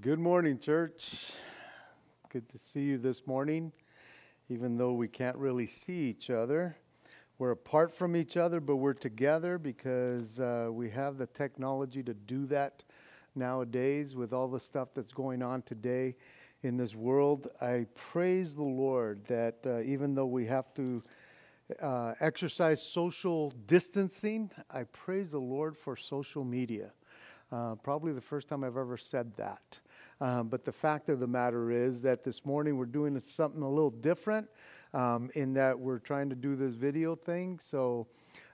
Good morning, church. Good to see you this morning, even though we can't really see each other. We're apart from each other, but we're together because uh, we have the technology to do that nowadays with all the stuff that's going on today in this world. I praise the Lord that uh, even though we have to uh, exercise social distancing, I praise the Lord for social media. Uh, probably the first time I've ever said that. Um, but the fact of the matter is that this morning we're doing something a little different um, in that we're trying to do this video thing. So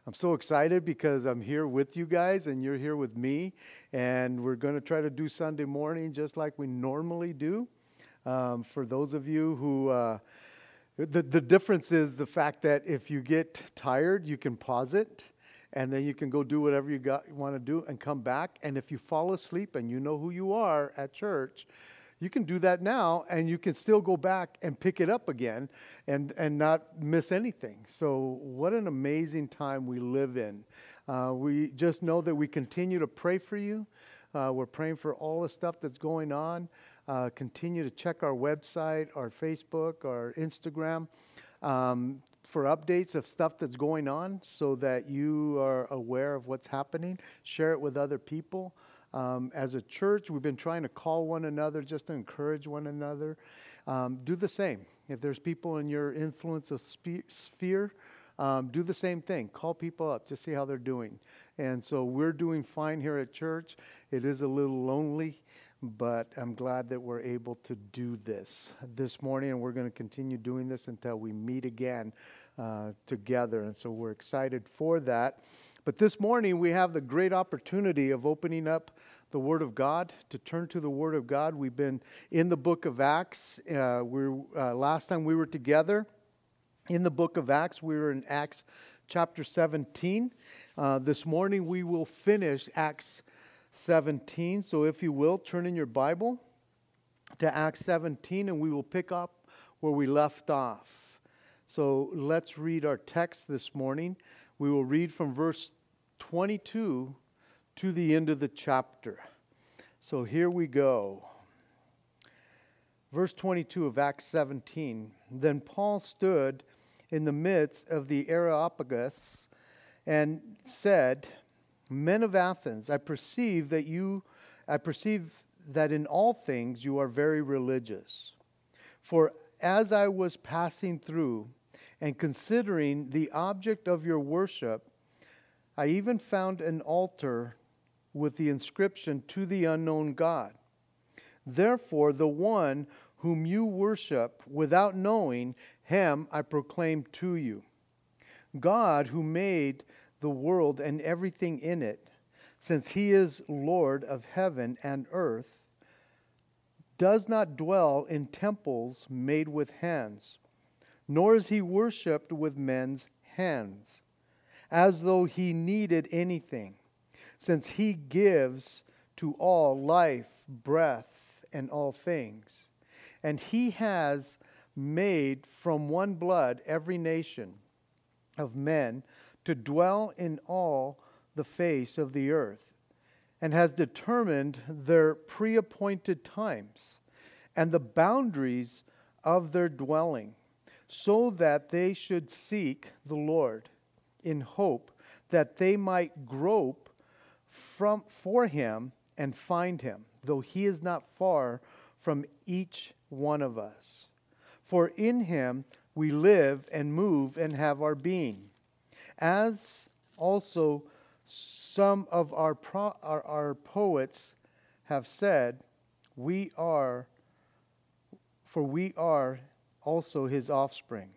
I'm so excited because I'm here with you guys and you're here with me. And we're going to try to do Sunday morning just like we normally do. Um, for those of you who, uh, the, the difference is the fact that if you get tired, you can pause it and then you can go do whatever you got you want to do and come back. And if you fall asleep and you know who you are at church you can do that now and you can still go back and pick it up again and, and not miss anything. So what an amazing time we live in. Uh, we just know that we continue to pray for you. Uh, we're praying for all the stuff that's going on. Uh, continue to check our website our facebook our instagram. Um, for updates of stuff that's going on so that you are aware of what's happening. Share it with other people. Um, as a church, we've been trying to call one another just to encourage one another. Um, do the same. If there's people in your influence of spe- sphere, um, do the same thing. Call people up to see how they're doing. And so we're doing fine here at church. It is a little lonely, but I'm glad that we're able to do this this morning, and we're going to continue doing this until we meet again uh, together. And so we're excited for that. But this morning, we have the great opportunity of opening up the Word of God, to turn to the Word of God. We've been in the book of Acts. Uh, we uh, last time we were together in the book of Acts, we were in Acts chapter 17. Uh, this morning, we will finish Acts 17. So, if you will, turn in your Bible to Acts 17, and we will pick up where we left off. So, let's read our text this morning. We will read from verse 22 to the end of the chapter. So, here we go. Verse 22 of Acts 17. Then Paul stood in the midst of the Areopagus and said, Men of Athens, I perceive that you, I perceive that in all things you are very religious. For as I was passing through and considering the object of your worship, I even found an altar with the inscription to the unknown God. Therefore, the one whom you worship without knowing, him I proclaim to you. God, who made the world and everything in it, since he is Lord of heaven and earth, does not dwell in temples made with hands, nor is he worshipped with men's hands, as though he needed anything, since he gives to all life, breath, and all things. And he has made from one blood every nation of men to dwell in all the face of the earth, and has determined their pre appointed times and the boundaries of their dwelling, so that they should seek the Lord in hope that they might grope from, for him and find him, though he is not far from each one of us. For in him we live and move and have our being as also some of our, pro, our, our poets have said, we are, for we are also his offspring.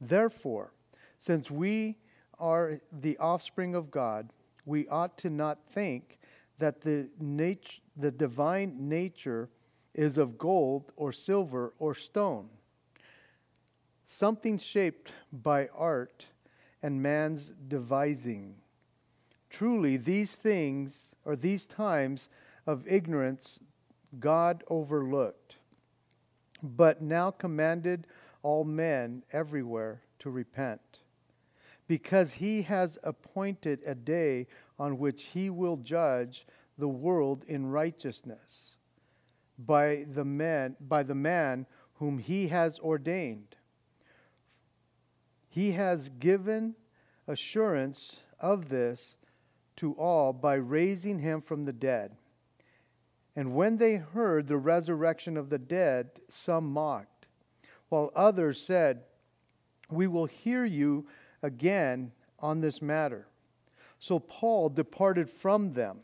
Therefore, since we are the offspring of God, we ought to not think that the, nat- the divine nature is of gold or silver or stone, something shaped by art and man's devising. Truly, these things, or these times of ignorance, God overlooked, but now commanded all men everywhere to repent, because he has appointed a day on which he will judge the world in righteousness by the man by the man whom he has ordained. He has given assurance of this to all by raising him from the dead. And when they heard the resurrection of the dead, some mocked, while others said, We will hear you again on this matter. So Paul departed from them.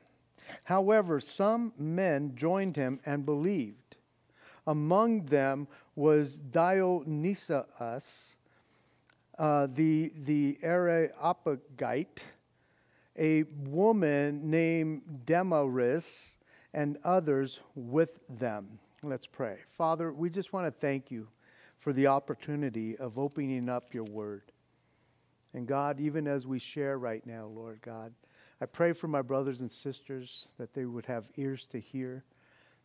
However, some men joined him and believed. Among them was Dionysius, uh, the, the Areopagite, a woman named Damaris, and others with them. Let's pray. Father, we just want to thank you for the opportunity of opening up your word. And God, even as we share right now, Lord God, I pray for my brothers and sisters that they would have ears to hear,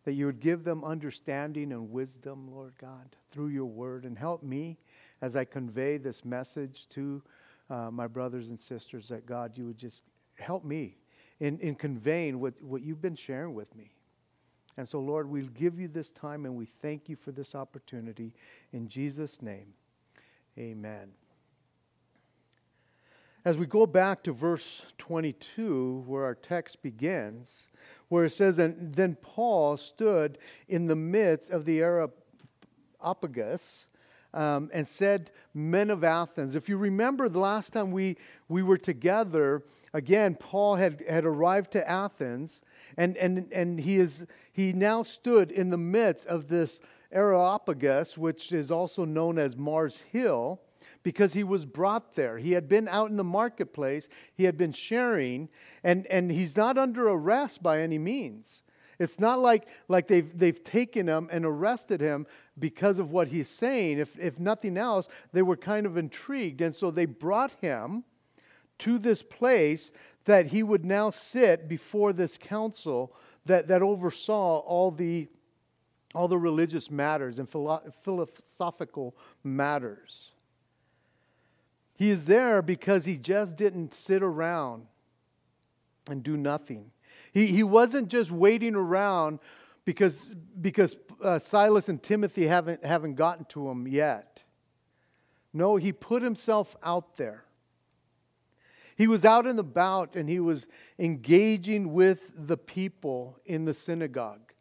that you would give them understanding and wisdom, Lord God, through your word, and help me as I convey this message to uh, my brothers and sisters that God, you would just help me in, in conveying what, what you've been sharing with me. And so, Lord, we give you this time and we thank you for this opportunity. In Jesus' name, amen. As we go back to verse 22, where our text begins, where it says, And then Paul stood in the midst of the Areopagus um, and said, Men of Athens. If you remember the last time we, we were together, again, Paul had, had arrived to Athens, and, and, and he, is, he now stood in the midst of this Areopagus, which is also known as Mars Hill because he was brought there. He had been out in the marketplace, he had been sharing, and, and he's not under arrest by any means. It's not like, like they've, they've taken him and arrested him because of what he's saying. If, if nothing else, they were kind of intrigued. And so they brought him to this place that he would now sit before this council that, that oversaw all the, all the religious matters and philo- philosophical matters. He is there because he just didn't sit around and do nothing. He, he wasn't just waiting around because, because uh, Silas and Timothy haven't, haven't gotten to him yet. No, he put himself out there. He was out and about and he was engaging with the people in the synagogue.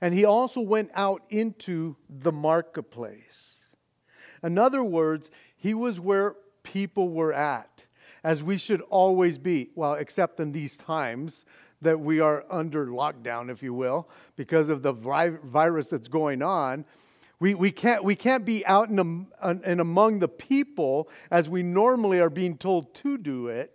And he also went out into the marketplace. In other words, he was where people were at, as we should always be. Well, except in these times that we are under lockdown, if you will, because of the virus that's going on. We, we, can't, we can't be out and among the people as we normally are being told to do it.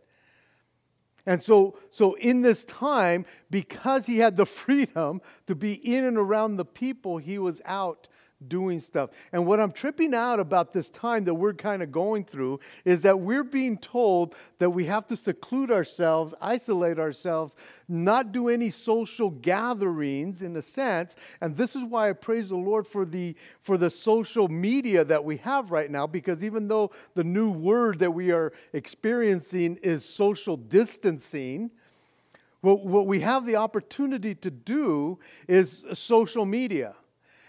And so, so in this time, because he had the freedom to be in and around the people, he was out doing stuff. And what I'm tripping out about this time that we're kind of going through is that we're being told that we have to seclude ourselves, isolate ourselves, not do any social gatherings in a sense. And this is why I praise the Lord for the for the social media that we have right now because even though the new word that we are experiencing is social distancing, what, what we have the opportunity to do is social media.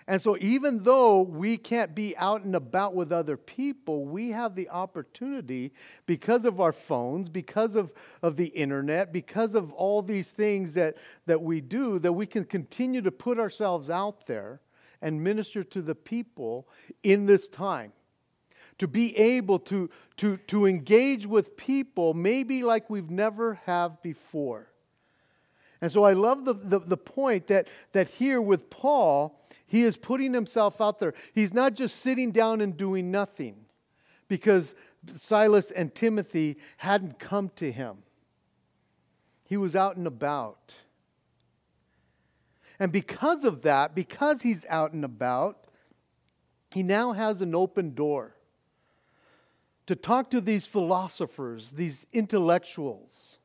And so, even though we can't be out and about with other people, we have the opportunity because of our phones, because of, of the internet, because of all these things that, that we do, that we can continue to put ourselves out there and minister to the people in this time. To be able to, to, to engage with people maybe like we've never have before. And so I love the, the, the point that, that here with Paul, he is putting himself out there. He's not just sitting down and doing nothing because Silas and Timothy hadn't come to him. He was out and about. And because of that, because he's out and about, he now has an open door to talk to these philosophers, these intellectuals.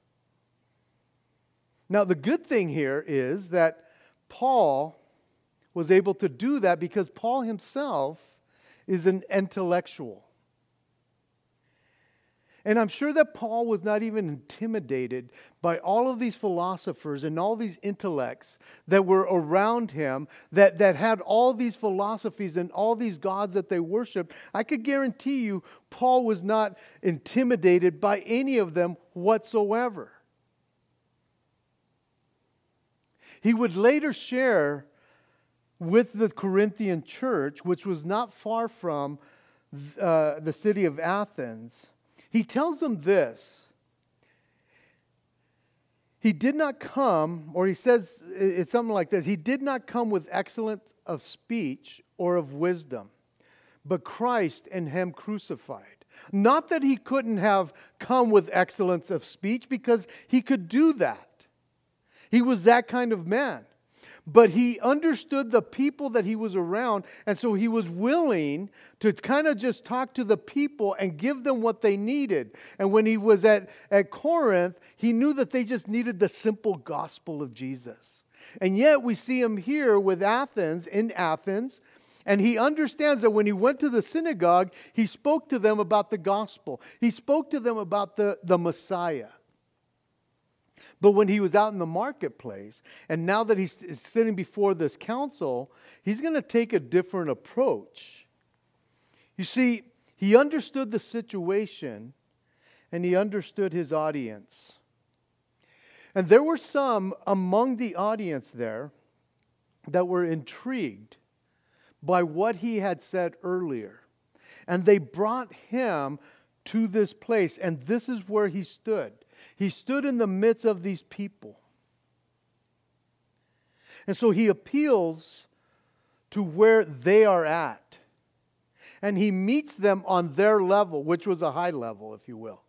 Now, the good thing here is that Paul was able to do that because Paul himself is an intellectual. And I'm sure that Paul was not even intimidated by all of these philosophers and all these intellects that were around him that, that had all these philosophies and all these gods that they worshiped. I could guarantee you, Paul was not intimidated by any of them whatsoever. He would later share with the Corinthian church, which was not far from uh, the city of Athens he tells them this. He did not come, or he says it's something like this He did not come with excellence of speech or of wisdom, but Christ and Him crucified. Not that he couldn't have come with excellence of speech, because he could do that. He was that kind of man but he understood the people that he was around, and so he was willing to kind of just talk to the people and give them what they needed. And when he was at, at Corinth, he knew that they just needed the simple gospel of Jesus. And yet we see him here with Athens, in Athens, and he understands that when he went to the synagogue, he spoke to them about the gospel. He spoke to them about the, the Messiah. But when he was out in the marketplace, and now that he's sitting before this council, he's going to take a different approach. You see, he understood the situation and he understood his audience. And there were some among the audience there that were intrigued by what he had said earlier. And they brought him to this place, and this is where he stood. He stood in the midst of these people. And so he appeals to where they are at. And he meets them on their level, which was a high level, if you will.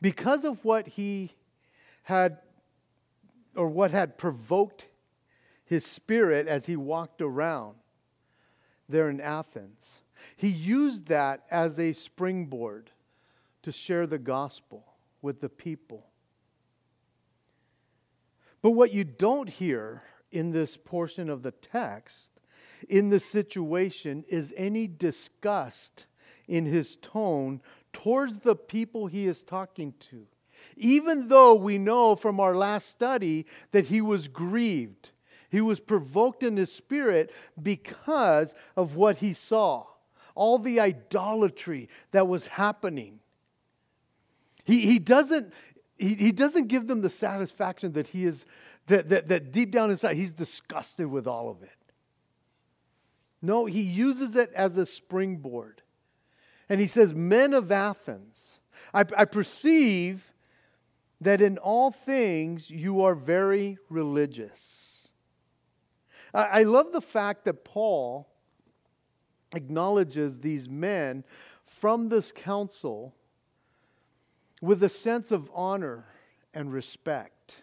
Because of what he had, or what had provoked his spirit as he walked around there in Athens, he used that as a springboard to share the gospel with the people. But what you don't hear in this portion of the text, in this situation, is any disgust in his tone towards the people he is talking to. Even though we know from our last study that he was grieved, he was provoked in his spirit because of what he saw, all the idolatry that was happening. He, he, doesn't, he, he doesn't give them the satisfaction that he is, that, that, that deep down inside, he's disgusted with all of it. No, he uses it as a springboard. And he says, Men of Athens, I, I perceive that in all things you are very religious. I, I love the fact that Paul acknowledges these men from this council with a sense of honor and respect.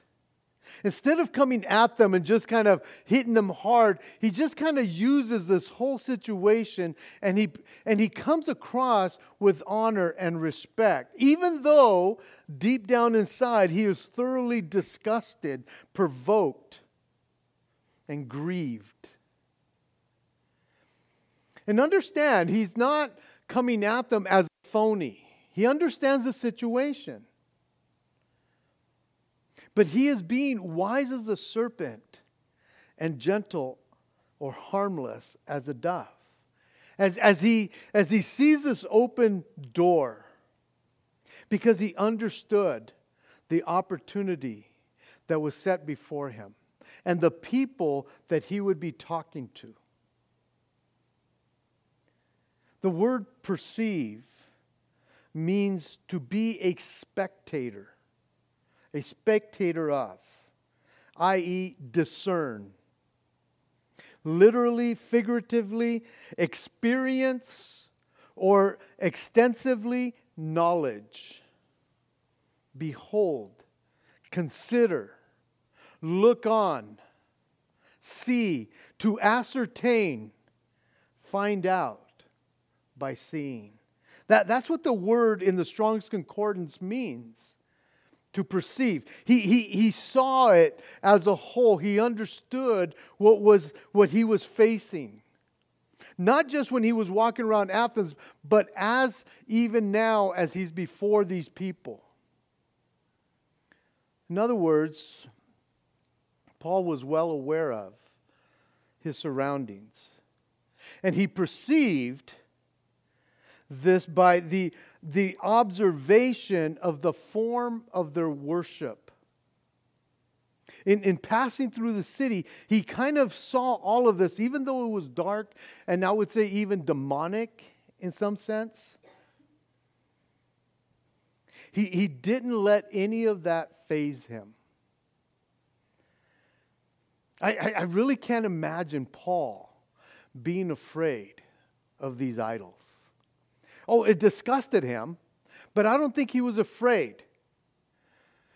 Instead of coming at them and just kind of hitting them hard, he just kind of uses this whole situation and he, and he comes across with honor and respect, even though deep down inside he is thoroughly disgusted, provoked, and grieved. And understand, he's not coming at them as phony. He understands the situation. But he is being wise as a serpent and gentle or harmless as a dove. As, as, he, as he sees this open door, because he understood the opportunity that was set before him and the people that he would be talking to. The word perceive means to be a spectator, a spectator of, i.e., discern. Literally, figuratively, experience or extensively knowledge. Behold, consider, look on, see, to ascertain, find out by seeing. That, that's what the word in the Strong's Concordance means to perceive. He, he, he saw it as a whole, he understood what, was, what he was facing. Not just when he was walking around Athens, but as even now as he's before these people. In other words, Paul was well aware of his surroundings. And he perceived this by the, the observation of the form of their worship. In, in passing through the city, he kind of saw all of this, even though it was dark and I would say even demonic in some sense. He, he didn't let any of that faze him. I, I, I really can't imagine Paul being afraid of these idols. Oh, it disgusted him, but I don't think he was afraid.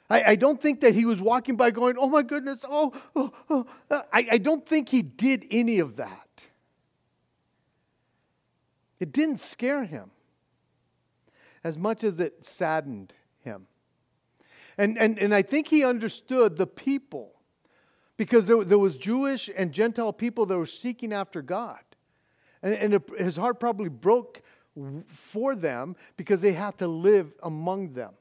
I, I don't think that he was walking by going, oh my goodness, oh, oh, oh. I, I don't think he did any of that. It didn't scare him as much as it saddened him. And, and, and I think he understood the people because there, there was Jewish and Gentile people that were seeking after God. And, and it, his heart probably broke for them because they have to live among them.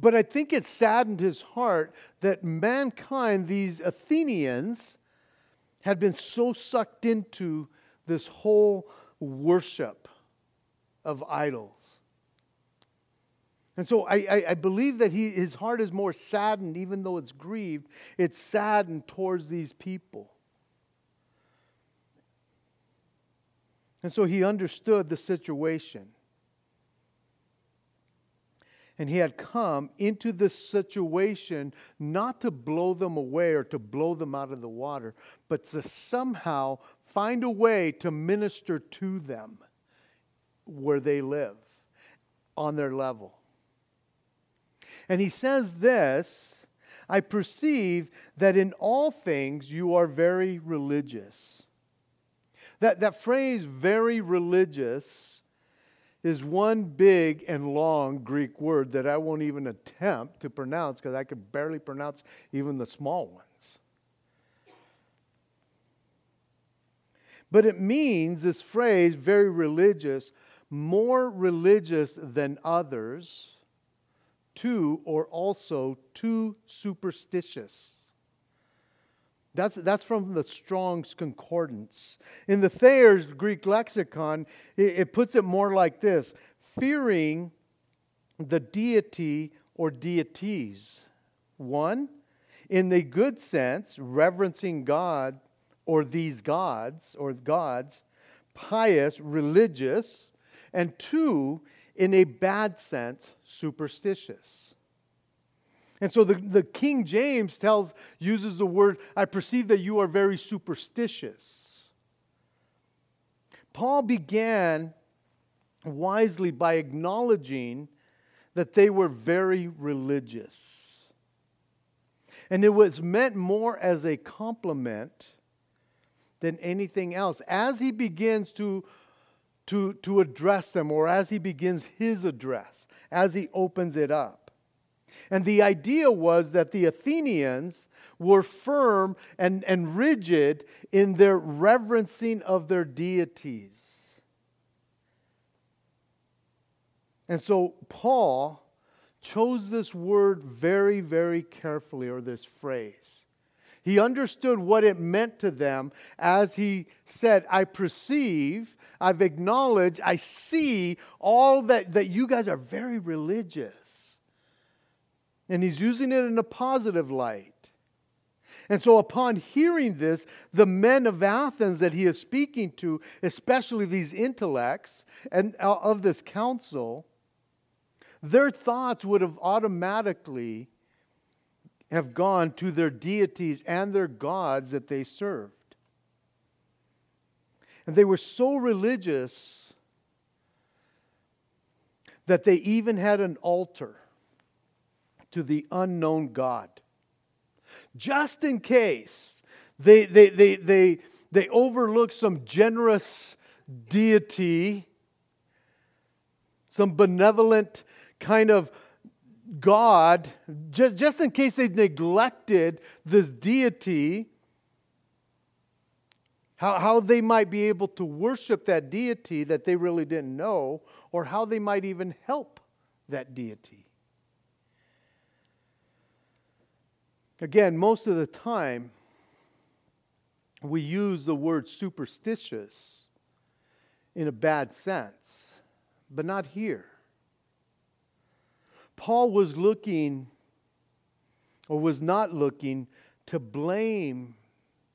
But I think it saddened his heart that mankind, these Athenians, had been so sucked into this whole worship of idols. And so I, I, I, believe that he, his heart is more saddened, even though it's grieved, it's saddened towards these people. And so he understood the situation. And he had come into this situation not to blow them away or to blow them out of the water, but to somehow find a way to minister to them where they live on their level. And he says this I perceive that in all things you are very religious. That, that phrase, very religious, is one big and long Greek word that I won't even attempt to pronounce because I could barely pronounce even the small ones. But it means, this phrase, very religious, more religious than others too or also too superstitious. That's, that's from the Strong's Concordance. In the Thayer's Greek lexicon, it, it puts it more like this fearing the deity or deities. One, in the good sense, reverencing God or these gods or gods, pious, religious. And two, in a bad sense, superstitious. And so the, the King James tells, uses the word, I perceive that you are very superstitious. Paul began wisely by acknowledging that they were very religious. And it was meant more as a compliment than anything else. As he begins to to, to address them or as he begins his address, as he opens it up. And the idea was that the Athenians were firm and, and rigid in their reverencing of their deities. And so Paul chose this word very, very carefully, or this phrase. He understood what it meant to them as he said, I perceive I've acknowledged, I see all that, that you guys are very religious. And he's using it in a positive light. And so, upon hearing this, the men of Athens that he is speaking to, especially these intellects and uh, of this council, their thoughts would have automatically have gone to their deities and their gods that they served. And they were so religious that they even had an altar to the unknown God. Just in case they, they, they, they, they overlook some generous deity, some benevolent kind of God, just, just in case they neglected this deity, how, how they might be able to worship that deity that they really didn't know, or how they might even help that deity. Again, most of the time, we use the word superstitious in a bad sense, but not here. Paul was looking, or was not looking, to blame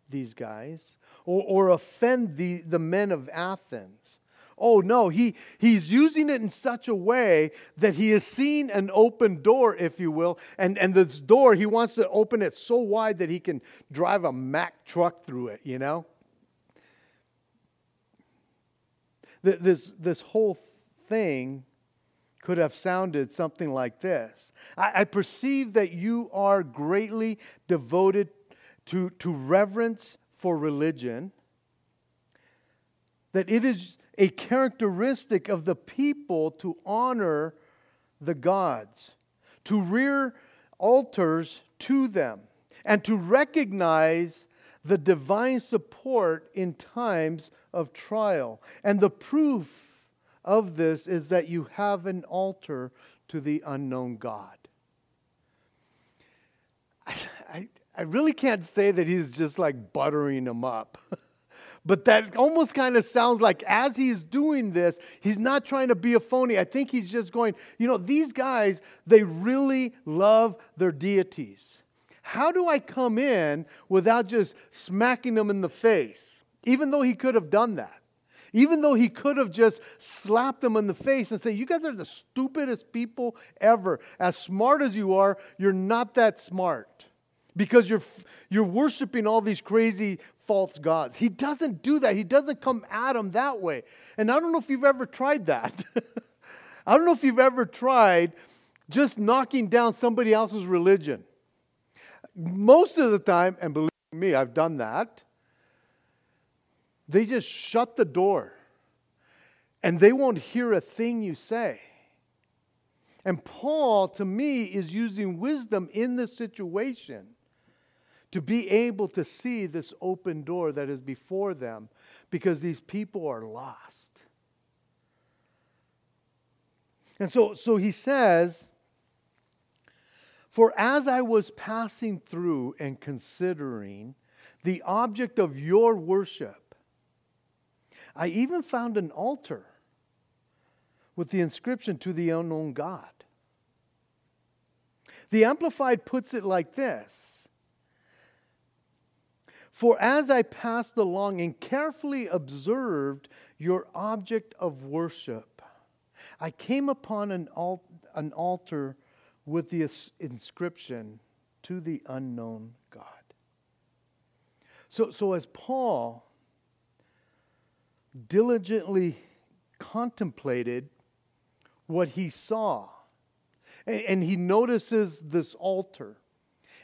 these guys or, or offend the, the men of Athens. Oh no, he, he's using it in such a way that he has seen an open door, if you will, and, and this door, he wants to open it so wide that he can drive a Mack truck through it, you know? This, this whole thing could have sounded something like this I, I perceive that you are greatly devoted to, to reverence for religion, that it is a characteristic of the people to honor the gods, to rear altars to them, and to recognize the divine support in times of trial. And the proof of this is that you have an altar to the unknown God. I, I, I really can't say that he's just like buttering them up. but that almost kind of sounds like as he's doing this, he's not trying to be a phony. I think he's just going, you know, these guys, they really love their deities. How do I come in without just smacking them in the face? Even though he could have done that. Even though he could have just slapped them in the face and say, You guys are the stupidest people ever. As smart as you are, you're not that smart because you're, you're worshiping all these crazy false gods. He doesn't do that. He doesn't come at them that way. And I don't know if you've ever tried that. I don't know if you've ever tried just knocking down somebody else's religion. Most of the time, and believe me, I've done that, they just shut the door and they won't hear a thing you say. And Paul, to me, is using wisdom in this situation to be able to see this open door that is before them because these people are lost. And so, so he says, For as I was passing through and considering the object of your worship, I even found an altar with the inscription to the unknown God. The Amplified puts it like this for as I passed along and carefully observed your object of worship, I came upon an, al- an altar with the inscription, To the unknown God. So, so as Paul diligently contemplated what he saw, and, and he notices this altar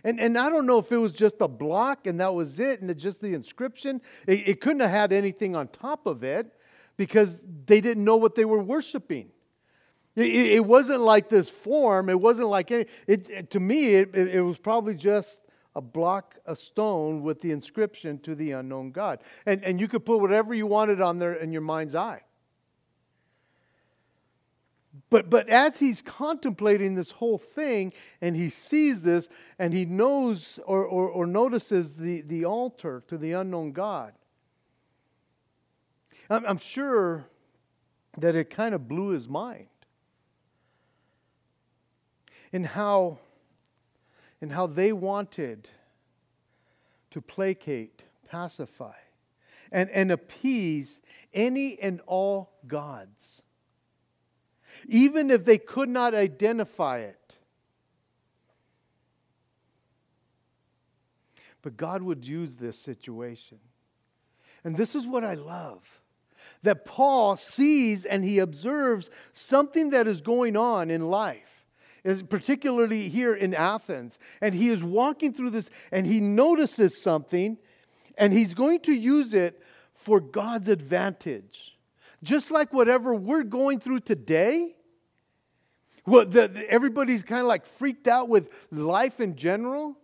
and, and I don't know if it was just a block and that was it, and just the inscription. It, it couldn't have had anything on top of it because they didn't know what they were worshiping. It, it wasn't like this form. It wasn't like any. It, it to me, it, it was probably just a block of stone with the inscription to the unknown God. And, and you could put whatever you wanted on there in your mind's eye. But, but as he's contemplating this whole thing and he sees this and he knows or, or, or notices the, the altar to the unknown God, I'm, I'm sure that it kind of blew his mind. In how, in how they wanted to placate, pacify, and, and appease any and all gods even if they could not identify it. But God would use this situation. And this is what I love that Paul sees and he observes something that is going on in life, particularly here in Athens. And he is walking through this and he notices something and he's going to use it for God's advantage. Just like whatever we're going through today, well, the, everybody's kind of like freaked out with life in general.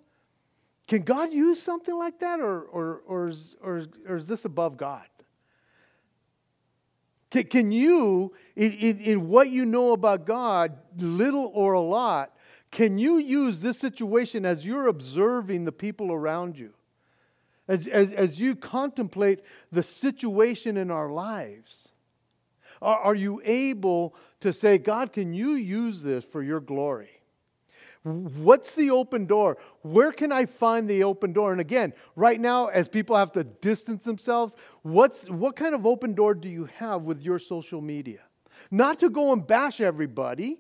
Can God use something like that, or, or, or, is, or, or is this above God? Can, can you, in, in, in what you know about God, little or a lot, can you use this situation as you're observing the people around you? As, as, as you contemplate the situation in our lives? Are, are you able to say, God, can you use this for your glory? What's the open door? Where can I find the open door? And again, right now, as people have to distance themselves, what's, what kind of open door do you have with your social media? Not to go and bash everybody,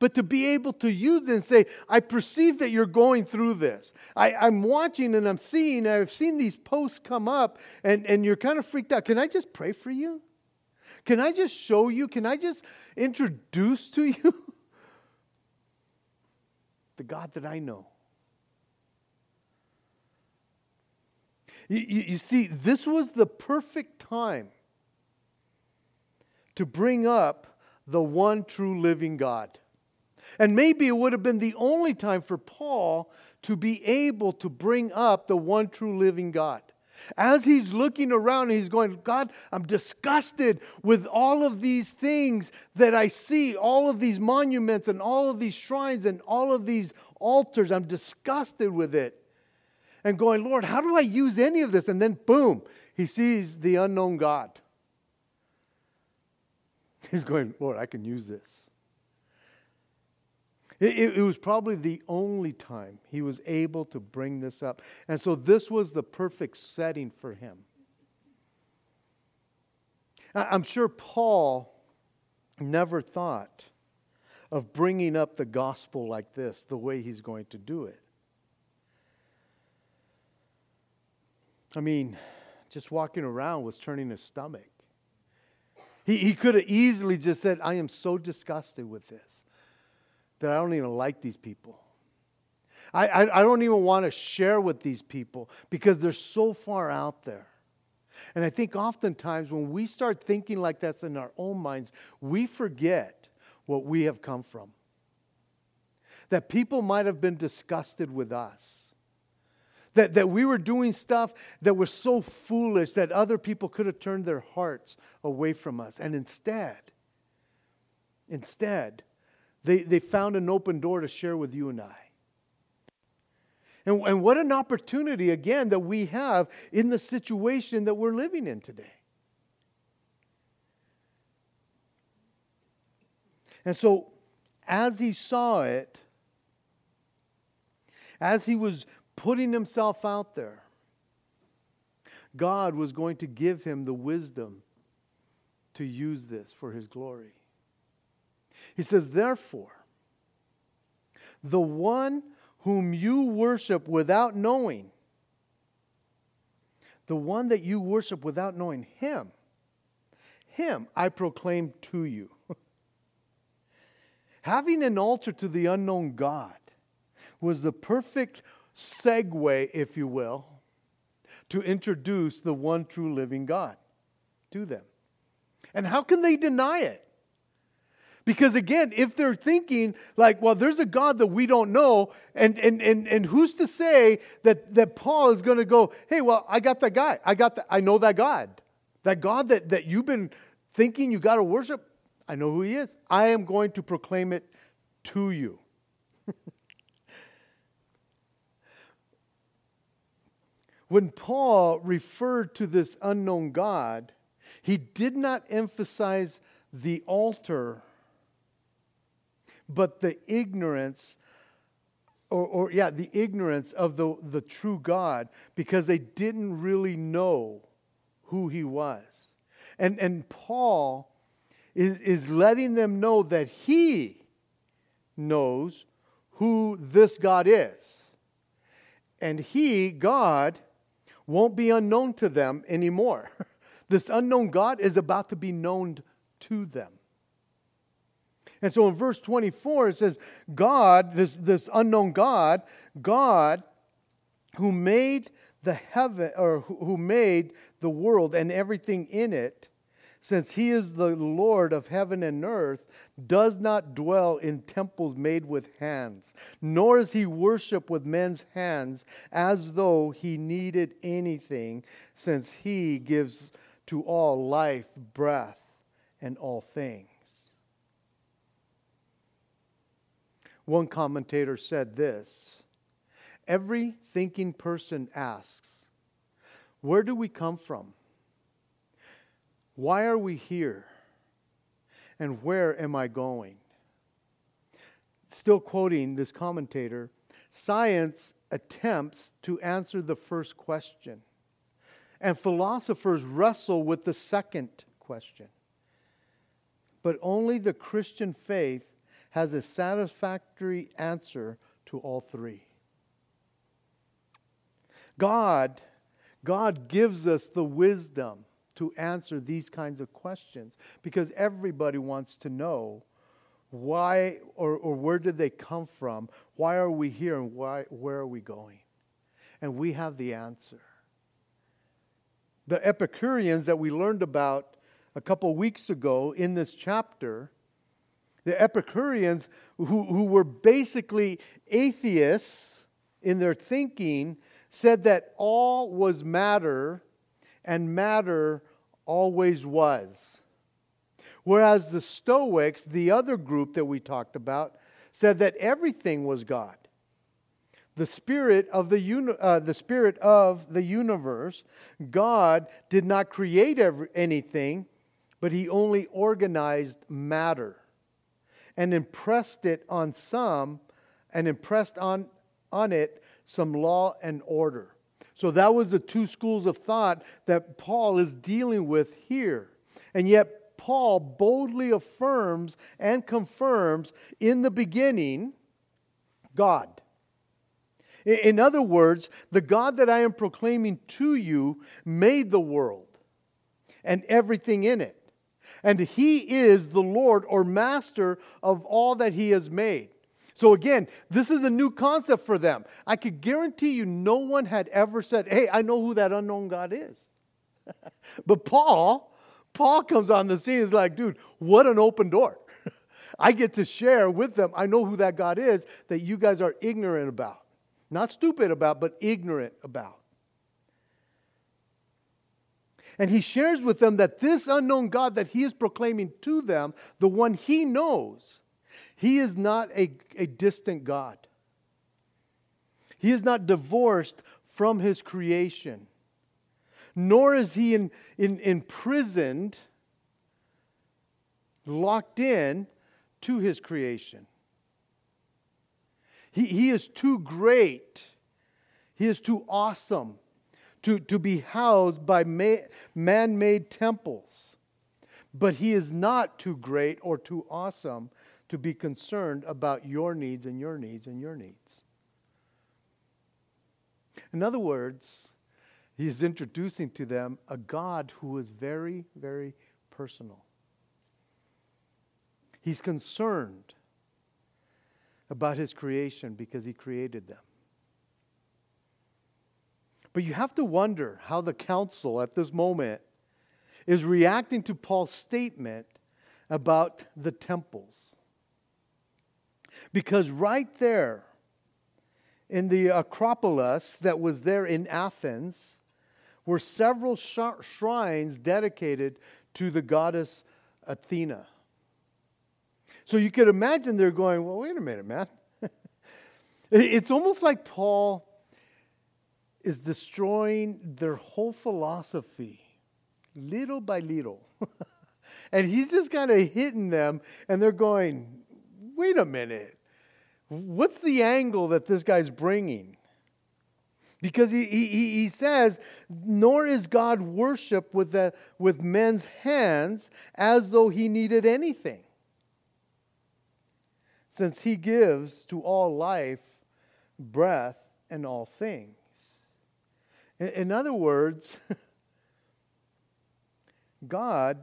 but to be able to use and say, I perceive that you're going through this. I, am watching and I'm seeing, I've seen these posts come up, and, and you're kind of freaked out. Can I just pray for you? Can I just show you? Can I just introduce to you the God that I know? You, you, you, see, this was the perfect time to bring up the one true living God. And maybe it would have been the only time for Paul to be able to bring up the one true living God. As he's looking around, he's going, God, I'm disgusted with all of these things that I see, all of these monuments and all of these shrines and all of these altars. I'm disgusted with it. And going, Lord, how do I use any of this? And then, boom, he sees the unknown God. He's going, Lord, I can use this. It, it, was probably the only time he was able to bring this up. And so this was the perfect setting for him. I'm sure Paul never thought of bringing up the gospel like this, the way he's going to do it. I mean, just walking around was turning his stomach. He, he could have easily just said, I am so disgusted with this that I don't even like these people. I, I, I don't even want to share with these people because they're so far out there. And I think oftentimes when we start thinking like that's in our own minds, we forget what we have come from. That people might have been disgusted with us. That, that we were doing stuff that was so foolish that other people could have turned their hearts away from us. And instead, instead, they, they found an open door to share with you and I. And, and what an opportunity, again, that we have in the situation that we're living in today. And so, as he saw it, as he was putting himself out there, God was going to give him the wisdom to use this for his glory. He says, Therefore, the one whom you worship without knowing, the one that you worship without knowing, him, him I proclaim to you. Having an altar to the unknown God was the perfect segue, if you will, to introduce the one true living God to them. And how can they deny it? Because again, if they're thinking like, well, there's a God that we don't know, and and and, and who's to say that, that Paul is going to go, hey, well, I got that guy. I got that, I know that God. That God that, that you've been thinking you got to worship, I know who he is. I am going to proclaim it to you. when Paul referred to this unknown God, he did not emphasize the altar but the ignorance or, or, yeah, the ignorance of the, the true God because they didn't really know who he was. And, and Paul is, is letting them know that he knows who this God is. And he, God, won't be unknown to them anymore. this unknown God is about to be known to them. And so in verse 24, it says, God, this, this unknown God, God who made the heaven, or who made the world and everything in it, since he is the Lord of heaven and earth, does not dwell in temples made with hands, nor is he worshiped with men's hands as though he needed anything, since he gives to all life, breath, and all things. One commentator said this Every thinking person asks, Where do we come from? Why are we here? And where am I going? Still quoting this commentator, science attempts to answer the first question, and philosophers wrestle with the second question. But only the Christian faith has a satisfactory answer to all three. God, God gives us the wisdom to answer these kinds of questions because everybody wants to know why or, or where did they come from? Why are we here and why, where are we going? And we have the answer. The Epicureans that we learned about a couple weeks ago in this chapter, the Epicureans who, who were basically atheists in their thinking, said that all was matter and matter always was. Whereas the Stoics, the other group that we talked about, said that everything was God. The spirit of the, uni- uh, the spirit of the universe, God did not create every- anything, but He only organized matter and impressed it on some, and impressed on, on it some law and order. So that was the two schools of thought that Paul is dealing with here. And yet, Paul boldly affirms and confirms in the beginning God. In other words, the God that I am proclaiming to you made the world and everything in it. And he is the Lord or master of all that he has made. So again, this is a new concept for them. I could guarantee you no one had ever said, Hey, I know who that unknown God is. but Paul, Paul comes on the scene, is like, dude, what an open door. I get to share with them. I know who that God is that you guys are ignorant about. Not stupid about, but ignorant about. And he shares with them that this unknown God that he is proclaiming to them, the one he knows, he is not a, a distant God. He is not divorced from his creation, nor is he in, in, imprisoned, locked in to his creation. He, he is too great, he is too awesome to, to be housed by man made temples. But he is not too great or too awesome to be concerned about your needs and your needs and your needs. In other words, he's introducing to them a God who is very, very personal. He's concerned about his creation because he created them. But you have to wonder how the council at this moment is reacting to Paul's statement about the temples. Because right there in the Acropolis that was there in Athens were several shrines dedicated to the goddess Athena. So you could imagine they're going, well, wait a minute, man. it's almost like Paul is destroying their whole philosophy little by little. and he's just kind of hitting them, and they're going, wait a minute. What's the angle that this guy's bringing? Because he, he, he says, nor is God worshiped with, the, with men's hands as though he needed anything. Since he gives to all life, breath, and all things. In, other words, God,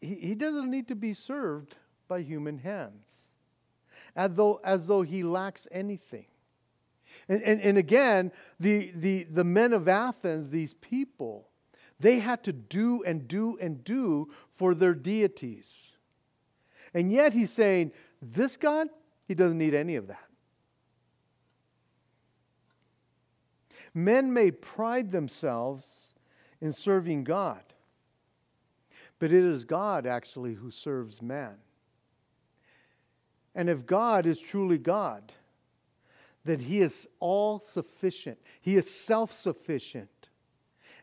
he, he doesn't need to be served by human hands, as though, as though he lacks anything. And, and, and again, the, the, the men of Athens, these people, They had to do and do and do for their deities. And yet he's saying, this God, he doesn't need any of that. Men may pride themselves in serving God, but it is God actually who serves man. And if God is truly God, then he is all sufficient, he is self sufficient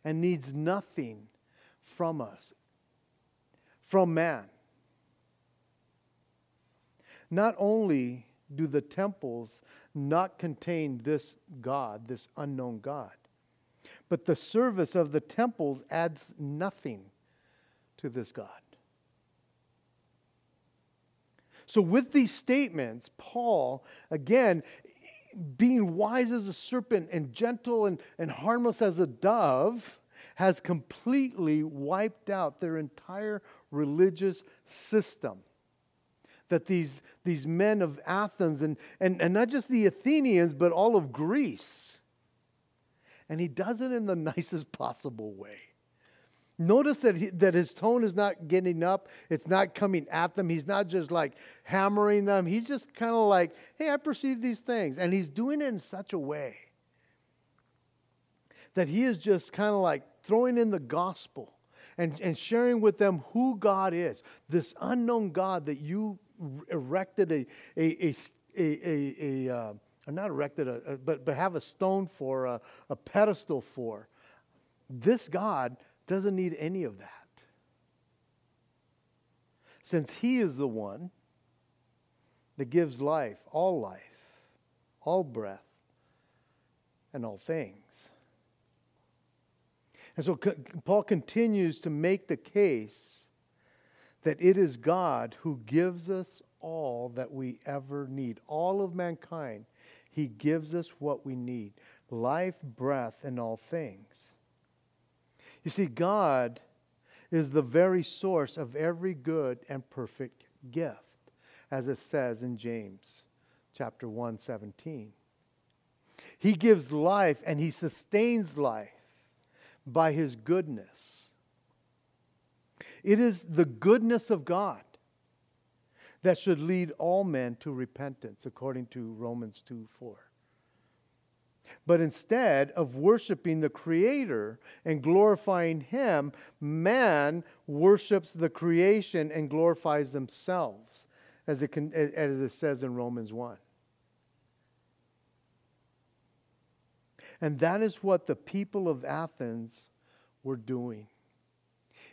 and needs nothing from us, from man. Not only do the temples not contain this God, this unknown God, but the service of the temples adds nothing to this God. So, with these statements, Paul, again, being wise as a serpent and gentle and, and harmless as a dove, has completely wiped out their entire religious system. That these, these men of Athens, and, and, and not just the Athenians, but all of Greece. And he does it in the nicest possible way. Notice that, he, that his tone is not getting up. It's not coming at them. He's not just like hammering them. He's just kind of like, hey, I perceive these things. And he's doing it in such a way that he is just kind of like throwing in the gospel and, and sharing with them who God is. This unknown God that you erected a, a, a, a, a uh, not erected, a, but, but have a stone for, a, a pedestal for. This God doesn't need any of that. Since He is the one that gives life, all life, all breath, and all things. And so Paul continues to make the case that it is God who gives us all that we ever need. All of mankind, He gives us what we need life, breath, and all things. You see, God is the very source of every good and perfect gift, as it says in James chapter 1 17. He gives life and he sustains life by his goodness. It is the goodness of God that should lead all men to repentance, according to Romans 2 4. But instead of worshiping the Creator and glorifying Him, man worships the creation and glorifies themselves, as it, can, as it says in Romans 1. And that is what the people of Athens were doing.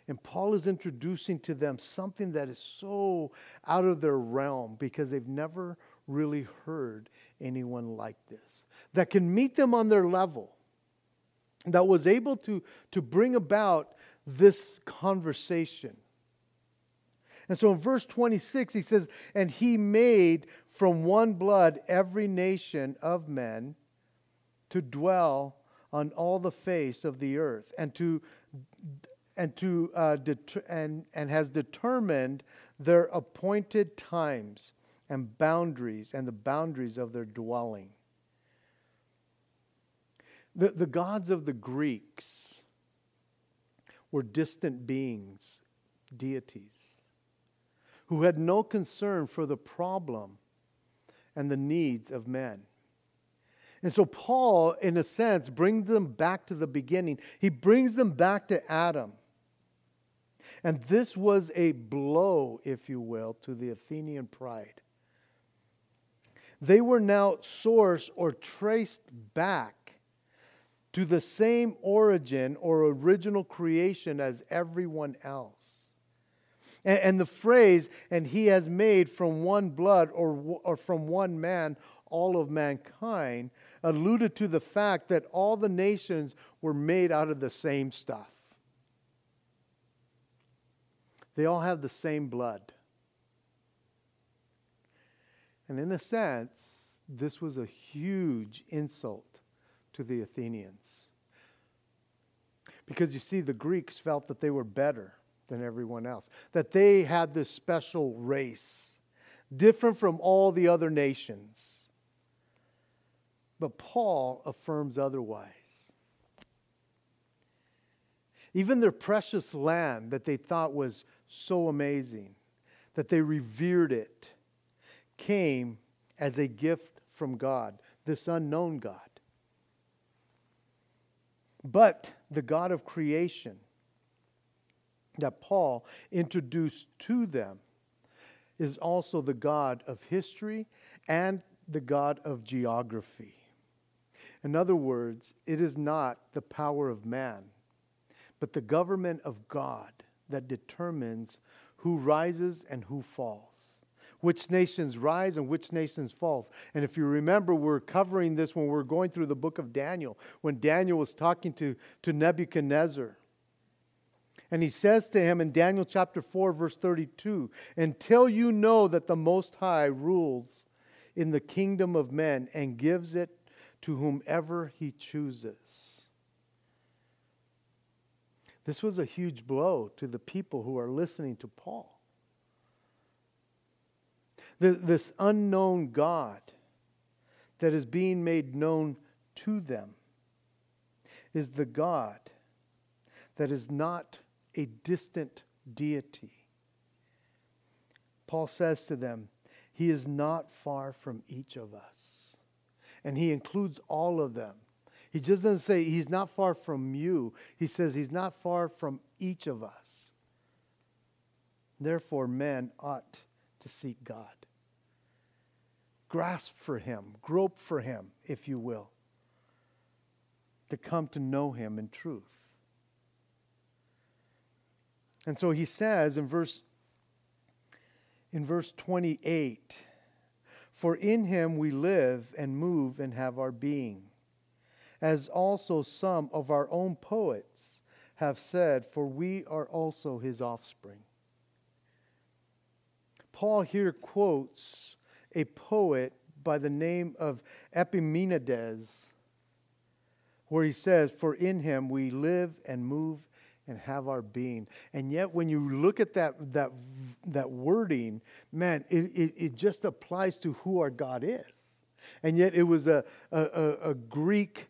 And Paul is introducing to them something that is so out of their realm because they've never really heard anyone like this that can meet them on their level, that was able to, to bring about this conversation. And so in verse 26, he says, And he made from one blood every nation of men to dwell on all the face of the earth, and to and to uh, det- and and has determined their appointed times and boundaries and the boundaries of their dwelling. The, the gods of the Greeks were distant beings, deities, who had no concern for the problem and the needs of men. And so, Paul, in a sense, brings them back to the beginning. He brings them back to Adam. And this was a blow, if you will, to the Athenian pride. They were now sourced or traced back to the same origin or original creation as everyone else. And, and, the phrase, and he has made from one blood or, or from one man all of mankind, alluded to the fact that all the nations were made out of the same stuff. They all have the same blood. And in a sense, this was a huge insult to the Athenians. Because you see, the Greeks felt that they were better than everyone else, that they had this special race, different from all the other nations. But Paul affirms otherwise. even their precious land that they thought was so amazing, that they revered it, came as a gift from God, this unknown God. But the God of creation that Paul introduced to them is also the God of history and the God of geography. In other words, it is not the power of man, but the government of God that determines who rises and who falls, which nations rise and which nations fall. And if you remember, we're covering this when we're going through the book of Daniel, when Daniel was talking to, to Nebuchadnezzar. And he says to him in Daniel chapter 4, verse 32 Until you know that the Most High rules in the kingdom of men and gives it to whomever he chooses. This was a huge blow to the people who are listening to Paul. This unknown God that is being made known to them is the God that is not a distant deity. Paul says to them, He is not far from each of us. And he includes all of them. He just doesn't say he's not far from you. He says he's not far from each of us. Therefore, men ought to seek God. Grasp for him, grope for him, if you will, to come to know him in truth. And so he says in verse in verse 28, for in him we live and move and have our being, as also some of our own poets have said, for we are also his offspring. Paul here quotes a poet by the name of Epimenides, where he says, For in him we live and move and have our being. And yet, when you look at that, that, that wording, man, it, it, it just applies to who our God is. And yet, it was a, a, a Greek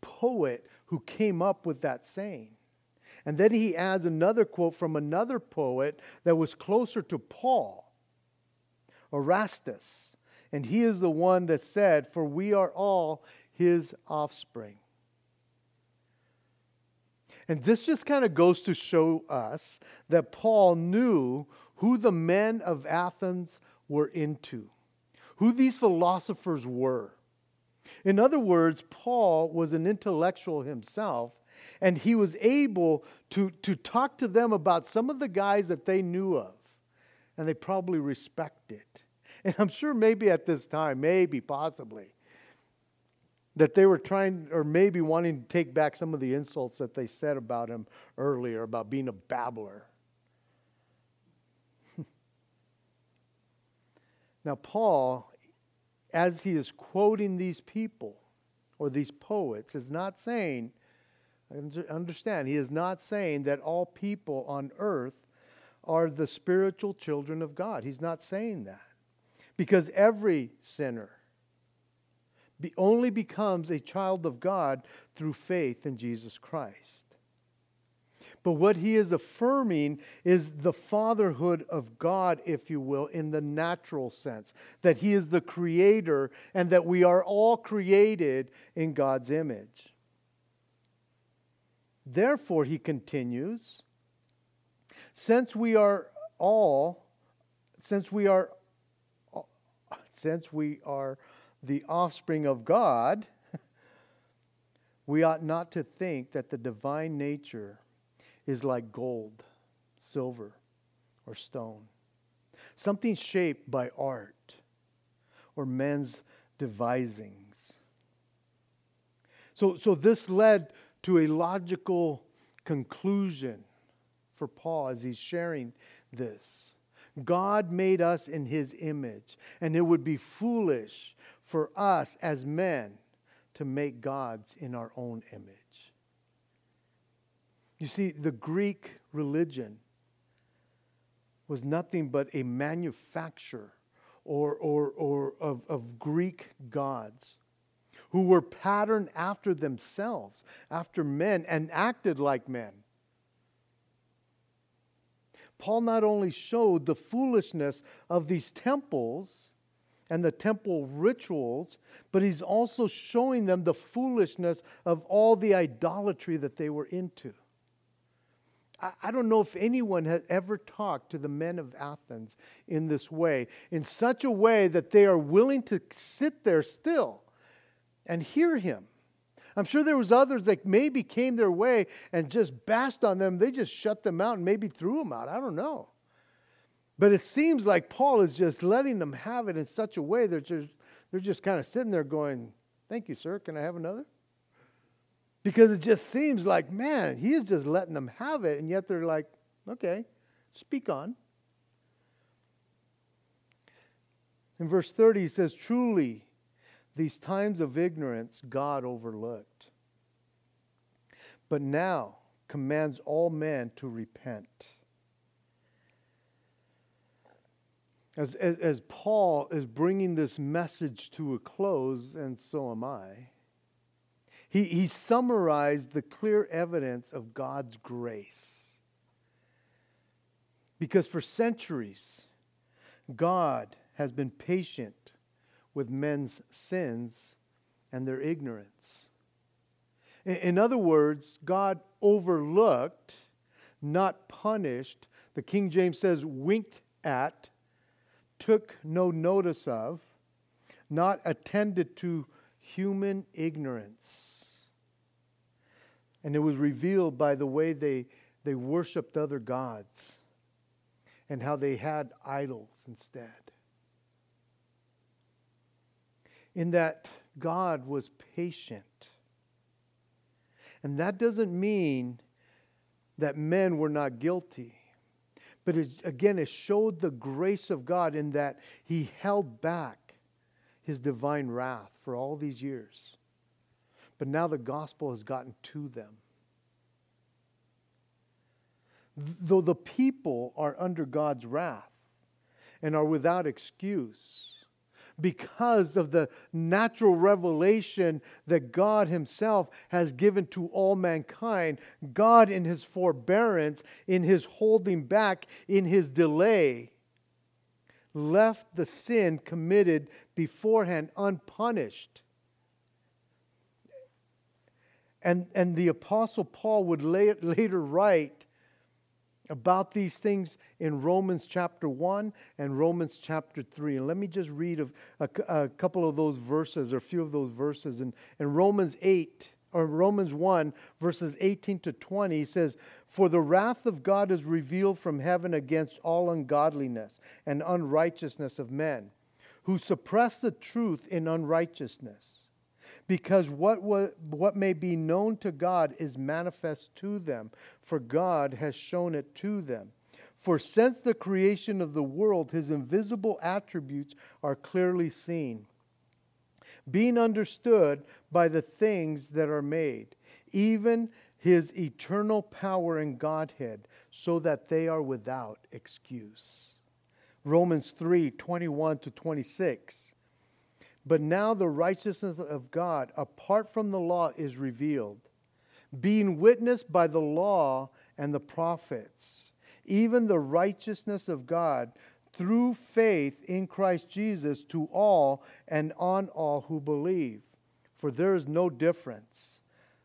poet who came up with that saying. And then he adds another quote from another poet that was closer to Paul, Aratus. And he is the one that said, For we are all his offspring. And this just kind of goes to show us that Paul knew who the men of Athens were into, who these philosophers were. In other words, Paul was an intellectual himself, and he was able to, to talk to them about some of the guys that they knew of, and they probably respected. And I'm sure maybe at this time, maybe, possibly, that they were trying or maybe wanting to take back some of the insults that they said about him earlier about being a babbler. now, Paul, as he is quoting these people or these poets, is not saying, understand, he is not saying that all people on earth are the spiritual children of God. He's not saying that. Because every sinner, be, only becomes a child of God through faith in Jesus Christ. But what he is affirming is the fatherhood of God, if you will, in the natural sense. That he is the creator and that we are all created in God's image. Therefore, he continues, since we are all, since we are, since we are the offspring of God, we ought not to think that the divine nature is like gold, silver, or stone, something shaped by art or men's devisings. So, so this led to a logical conclusion for Paul as he's sharing this. God made us in his image, and it would be foolish for us as men to make gods in our own image. You see, the Greek religion was nothing but a manufacture or, or, or of, of Greek gods who were patterned after themselves, after men, and acted like men. Paul not only showed the foolishness of these temples and the temple rituals, but he's also showing them the foolishness of all the idolatry that they were into. I don't know if anyone has ever talked to the men of Athens in this way, in such a way that they are willing to sit there still and hear him. I'm sure there was others that maybe came their way and just bashed on them. They just shut them out and maybe threw them out. I don't know. But it seems like Paul is just letting them have it in such a way that they're just, they're just kind of sitting there going, Thank you, sir. Can I have another? Because it just seems like, man, he is just letting them have it, and yet they're like, okay, speak on. In verse 30, he says, Truly, these times of ignorance God overlooked, but now commands all men to repent. As, as, as Paul is bringing this message to a close, and so am I he, he summarized the clear evidence of God's grace. Because for centuries, God has been patient with men's sins and their ignorance. In, in other words, God overlooked, not punished. The King James says, winked at, took no notice of, not attended to human ignorance. And it was revealed by the way they, they worshiped other gods and how they had idols instead. In that God was patient. And that doesn't mean that men were not guilty. But it, again, it showed the grace of God in that He held back His divine wrath for all these years. But now the gospel has gotten to them. Though the people are under God's wrath and are without excuse because of the natural revelation that God Himself has given to all mankind, God, in His forbearance, in His holding back, in His delay, left the sin committed beforehand unpunished and, and the Apostle Paul would later write about these things in Romans chapter 1 and Romans chapter 3. And let me just read a, a, a couple of those verses or a few of those verses. In, in Romans 8, or Romans 1, verses 18 to 20, he says, For the wrath of God is revealed from heaven against all ungodliness and unrighteousness of men, who suppress the truth in unrighteousness because what, what, what may be known to God is manifest to them, for God has shown it to them. For since the creation of the world, his invisible attributes are clearly seen, being understood by the things that are made, even his eternal power and Godhead, so that they are without excuse. Romans 3 21 to 26. But now the righteousness of God, apart from the law, is revealed, being witnessed by the law and the prophets, even the righteousness of God through faith in Christ Jesus to all and on all who believe. For there is no difference,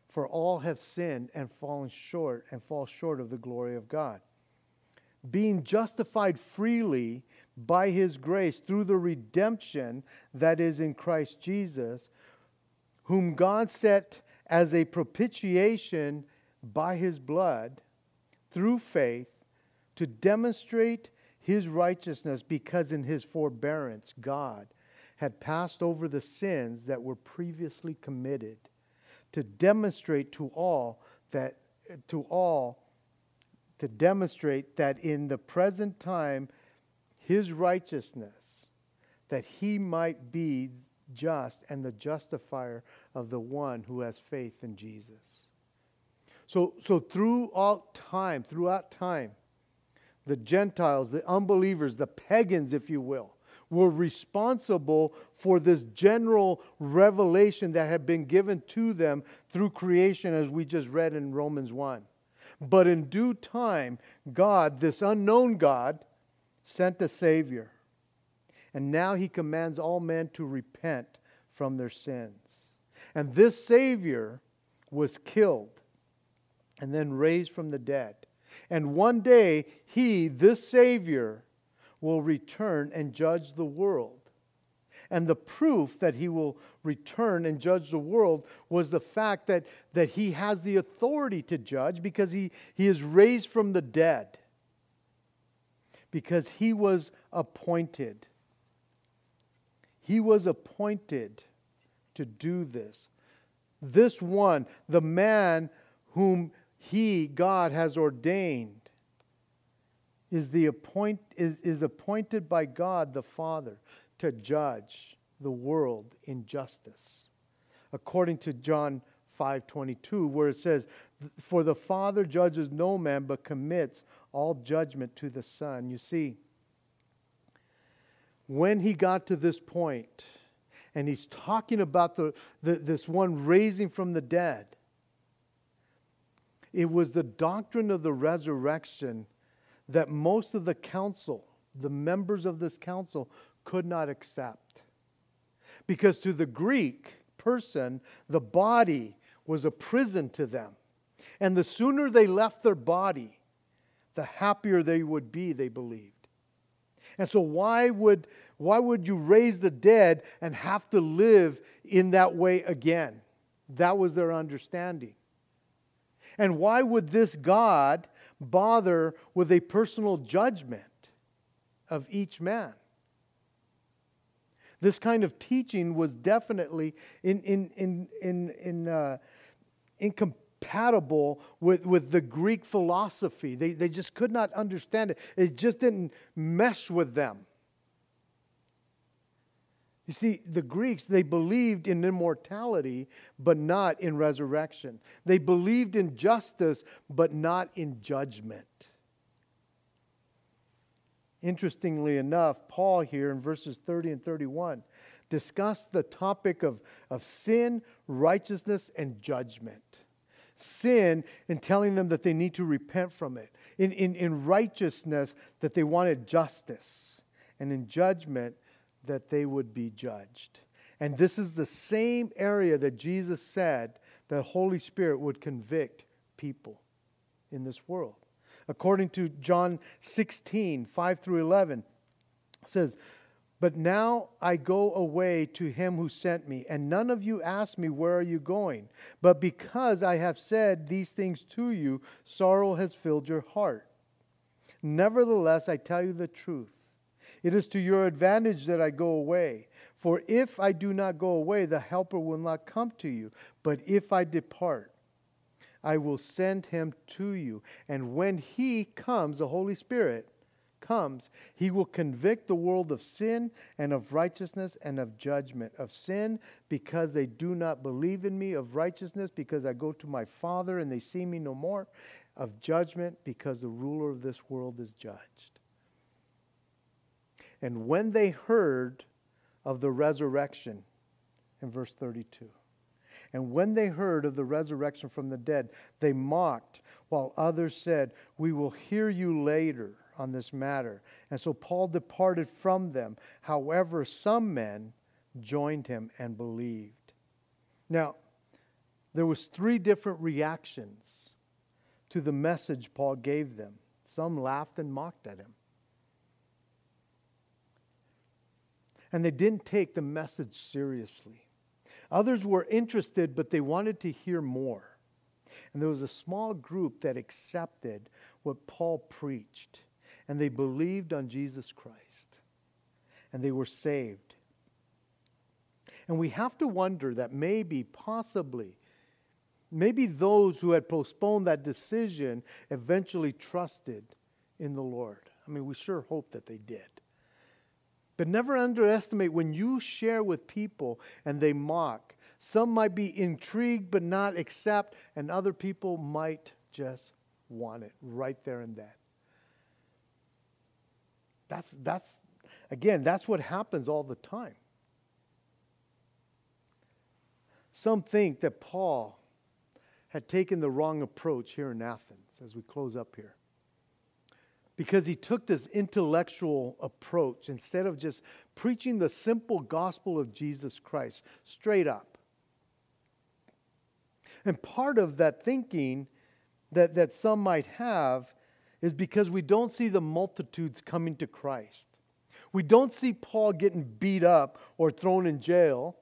for all have sinned and fallen short and fall short of the glory of God. Being justified freely by his grace through the redemption that is in Christ Jesus, whom God set as a propitiation by his blood through faith to demonstrate his righteousness because in his forbearance God had passed over the sins that were previously committed to demonstrate to all that to all to demonstrate that in the present time his righteousness, that he might be just and the justifier of the one who has faith in Jesus. So, so throughout time, throughout time, the Gentiles, the unbelievers, the pagans, if you will, were responsible for this general revelation that had been given to them through creation, as we just read in Romans 1. But in due time, God, this unknown God, sent a Savior. And now he commands all men to repent from their sins. And this Savior was killed and then raised from the dead. And one day, he, this Savior, will return and judge the world. And the proof that he will return and judge the world was the fact that, that he has the authority to judge because he, he is raised from the dead. Because he was appointed. He was appointed to do this. This one, the man whom he, God, has ordained, is, the appoint, is, is appointed by God the Father to judge the world in justice. According to John 5:22 where it says for the father judges no man but commits all judgment to the son. You see when he got to this point and he's talking about the, the, this one raising from the dead it was the doctrine of the resurrection that most of the council the members of this council could not accept. Because to the Greek person, the body was a prison to them. And the sooner they left their body, the happier they would be, they believed. And so, why would, why would you raise the dead and have to live in that way again? That was their understanding. And why would this God bother with a personal judgment of each man? This kind of teaching was definitely in, in, in, in, in, uh, incompatible with, with the Greek philosophy. They, they just could not understand it, it just didn't mesh with them. You see, the Greeks, they believed in immortality, but not in resurrection. They believed in justice, but not in judgment. Interestingly enough, Paul here in verses 30 and 31 discussed the topic of, of sin, righteousness, and judgment. Sin and telling them that they need to repent from it, in, in, in righteousness, that they wanted justice, and in judgment, that they would be judged. And this is the same area that Jesus said the Holy Spirit would convict people in this world. According to John 16, 5 through 11, says, But now I go away to him who sent me, and none of you ask me, Where are you going? But because I have said these things to you, sorrow has filled your heart. Nevertheless, I tell you the truth. It is to your advantage that I go away. For if I do not go away, the Helper will not come to you. But if I depart, I will send him to you. And when he comes, the Holy Spirit comes, he will convict the world of sin and of righteousness and of judgment. Of sin, because they do not believe in me. Of righteousness, because I go to my Father and they see me no more. Of judgment, because the ruler of this world is judged. And when they heard of the resurrection, in verse 32, and when they heard of the resurrection from the dead, they mocked, while others said, We will hear you later on this matter. And so Paul departed from them. However, some men joined him and believed. Now, there was three different reactions to the message Paul gave them. Some laughed and mocked at him. And they didn't take the message seriously. Others were interested, but they wanted to hear more. And there was a small group that accepted what Paul preached, and they believed on Jesus Christ, and they were saved. And we have to wonder that maybe, possibly, maybe those who had postponed that decision eventually trusted in the Lord. I mean, we sure hope that they did. But never underestimate when you share with people and they mock. Some might be intrigued but not accept, and other people might just want it right there and then. That's, that's, again, that's what happens all the time. Some think that Paul had taken the wrong approach here in Athens. as we close up here. Because he took this intellectual approach instead of just preaching the simple gospel of Jesus Christ straight up. And part of that thinking that, that some might have is because we don't see the multitudes coming to Christ. We don't see Paul getting beat up or thrown in jail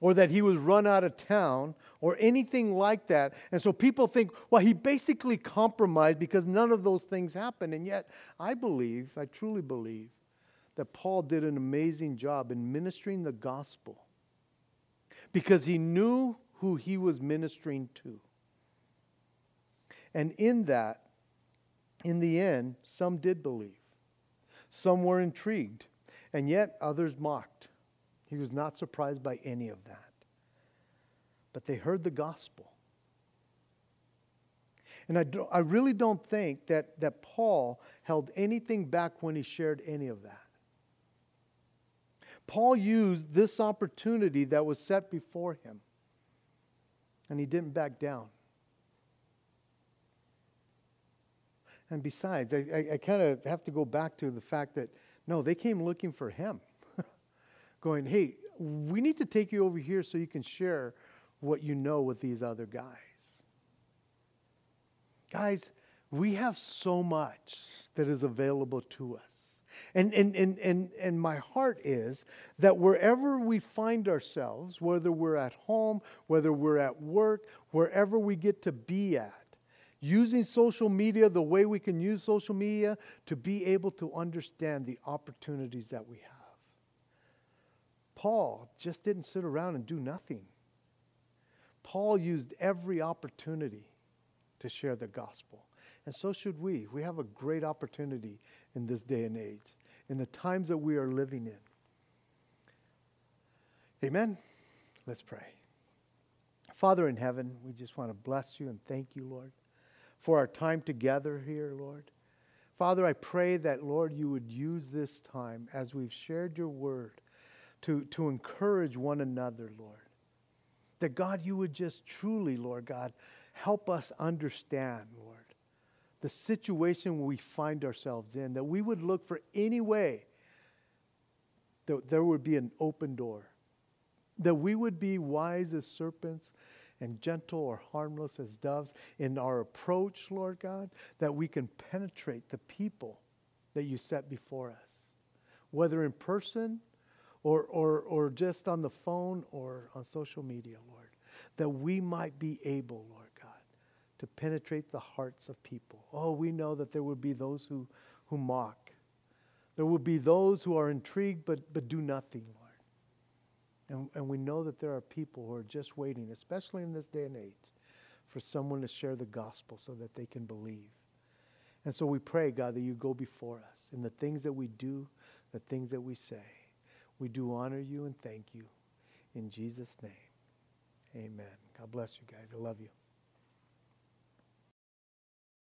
or that he was run out of town or anything like that. And so people think, well, he basically compromised because none of those things happened. And yet, I believe, I truly believe, that Paul did an amazing job in ministering the gospel because he knew who he was ministering to. And in that, in the end, some did believe. Some were intrigued, and yet others mocked. He was not surprised by any of that. But they heard the gospel. And I, do, I really don't think that, that Paul held anything back when he shared any of that. Paul used this opportunity that was set before him, and he didn't back down. And besides, I, I, I kind of have to go back to the fact that, no, they came looking for him, going, hey, we need to take you over here so you can share what you know with these other guys. Guys, we have so much that is available to us. And, and, and, and, and my heart is that wherever we find ourselves, whether we're at home, whether we're at work, wherever we get to be at, using social media the way we can use social media to be able to understand the opportunities that we have. Paul just didn't sit around and do nothing. Paul used every opportunity to share the gospel. And so should we. We have a great opportunity in this day and age, in the times that we are living in. Amen. Let's pray. Father in heaven, we just want to bless you and thank you, Lord for our time together here, Lord. Father, I pray that, Lord, you would use this time as we've shared your word to, to encourage one another, Lord. That, God, you would just truly, Lord God, help us understand, Lord, the situation we find ourselves in, that we would look for any way that there would be an open door, that we would be wise as serpents and gentle or harmless as doves in our approach, Lord God, that we can penetrate the people that you set before us, whether in person or, or, or just on the phone or on social media, Lord, that we might be able, Lord God, to penetrate the hearts of people. Oh, we know that there will be those who, who mock. There will be those who are intrigued but, but do nothing, Lord. And, and we know that there are people who are just waiting, especially in this day and age, for someone to share the gospel so that they can believe. And so we pray, God, that you go before us in the things that we do, the things that we say. We do honor you and thank you. In Jesus' name, amen. God bless you guys. I love you.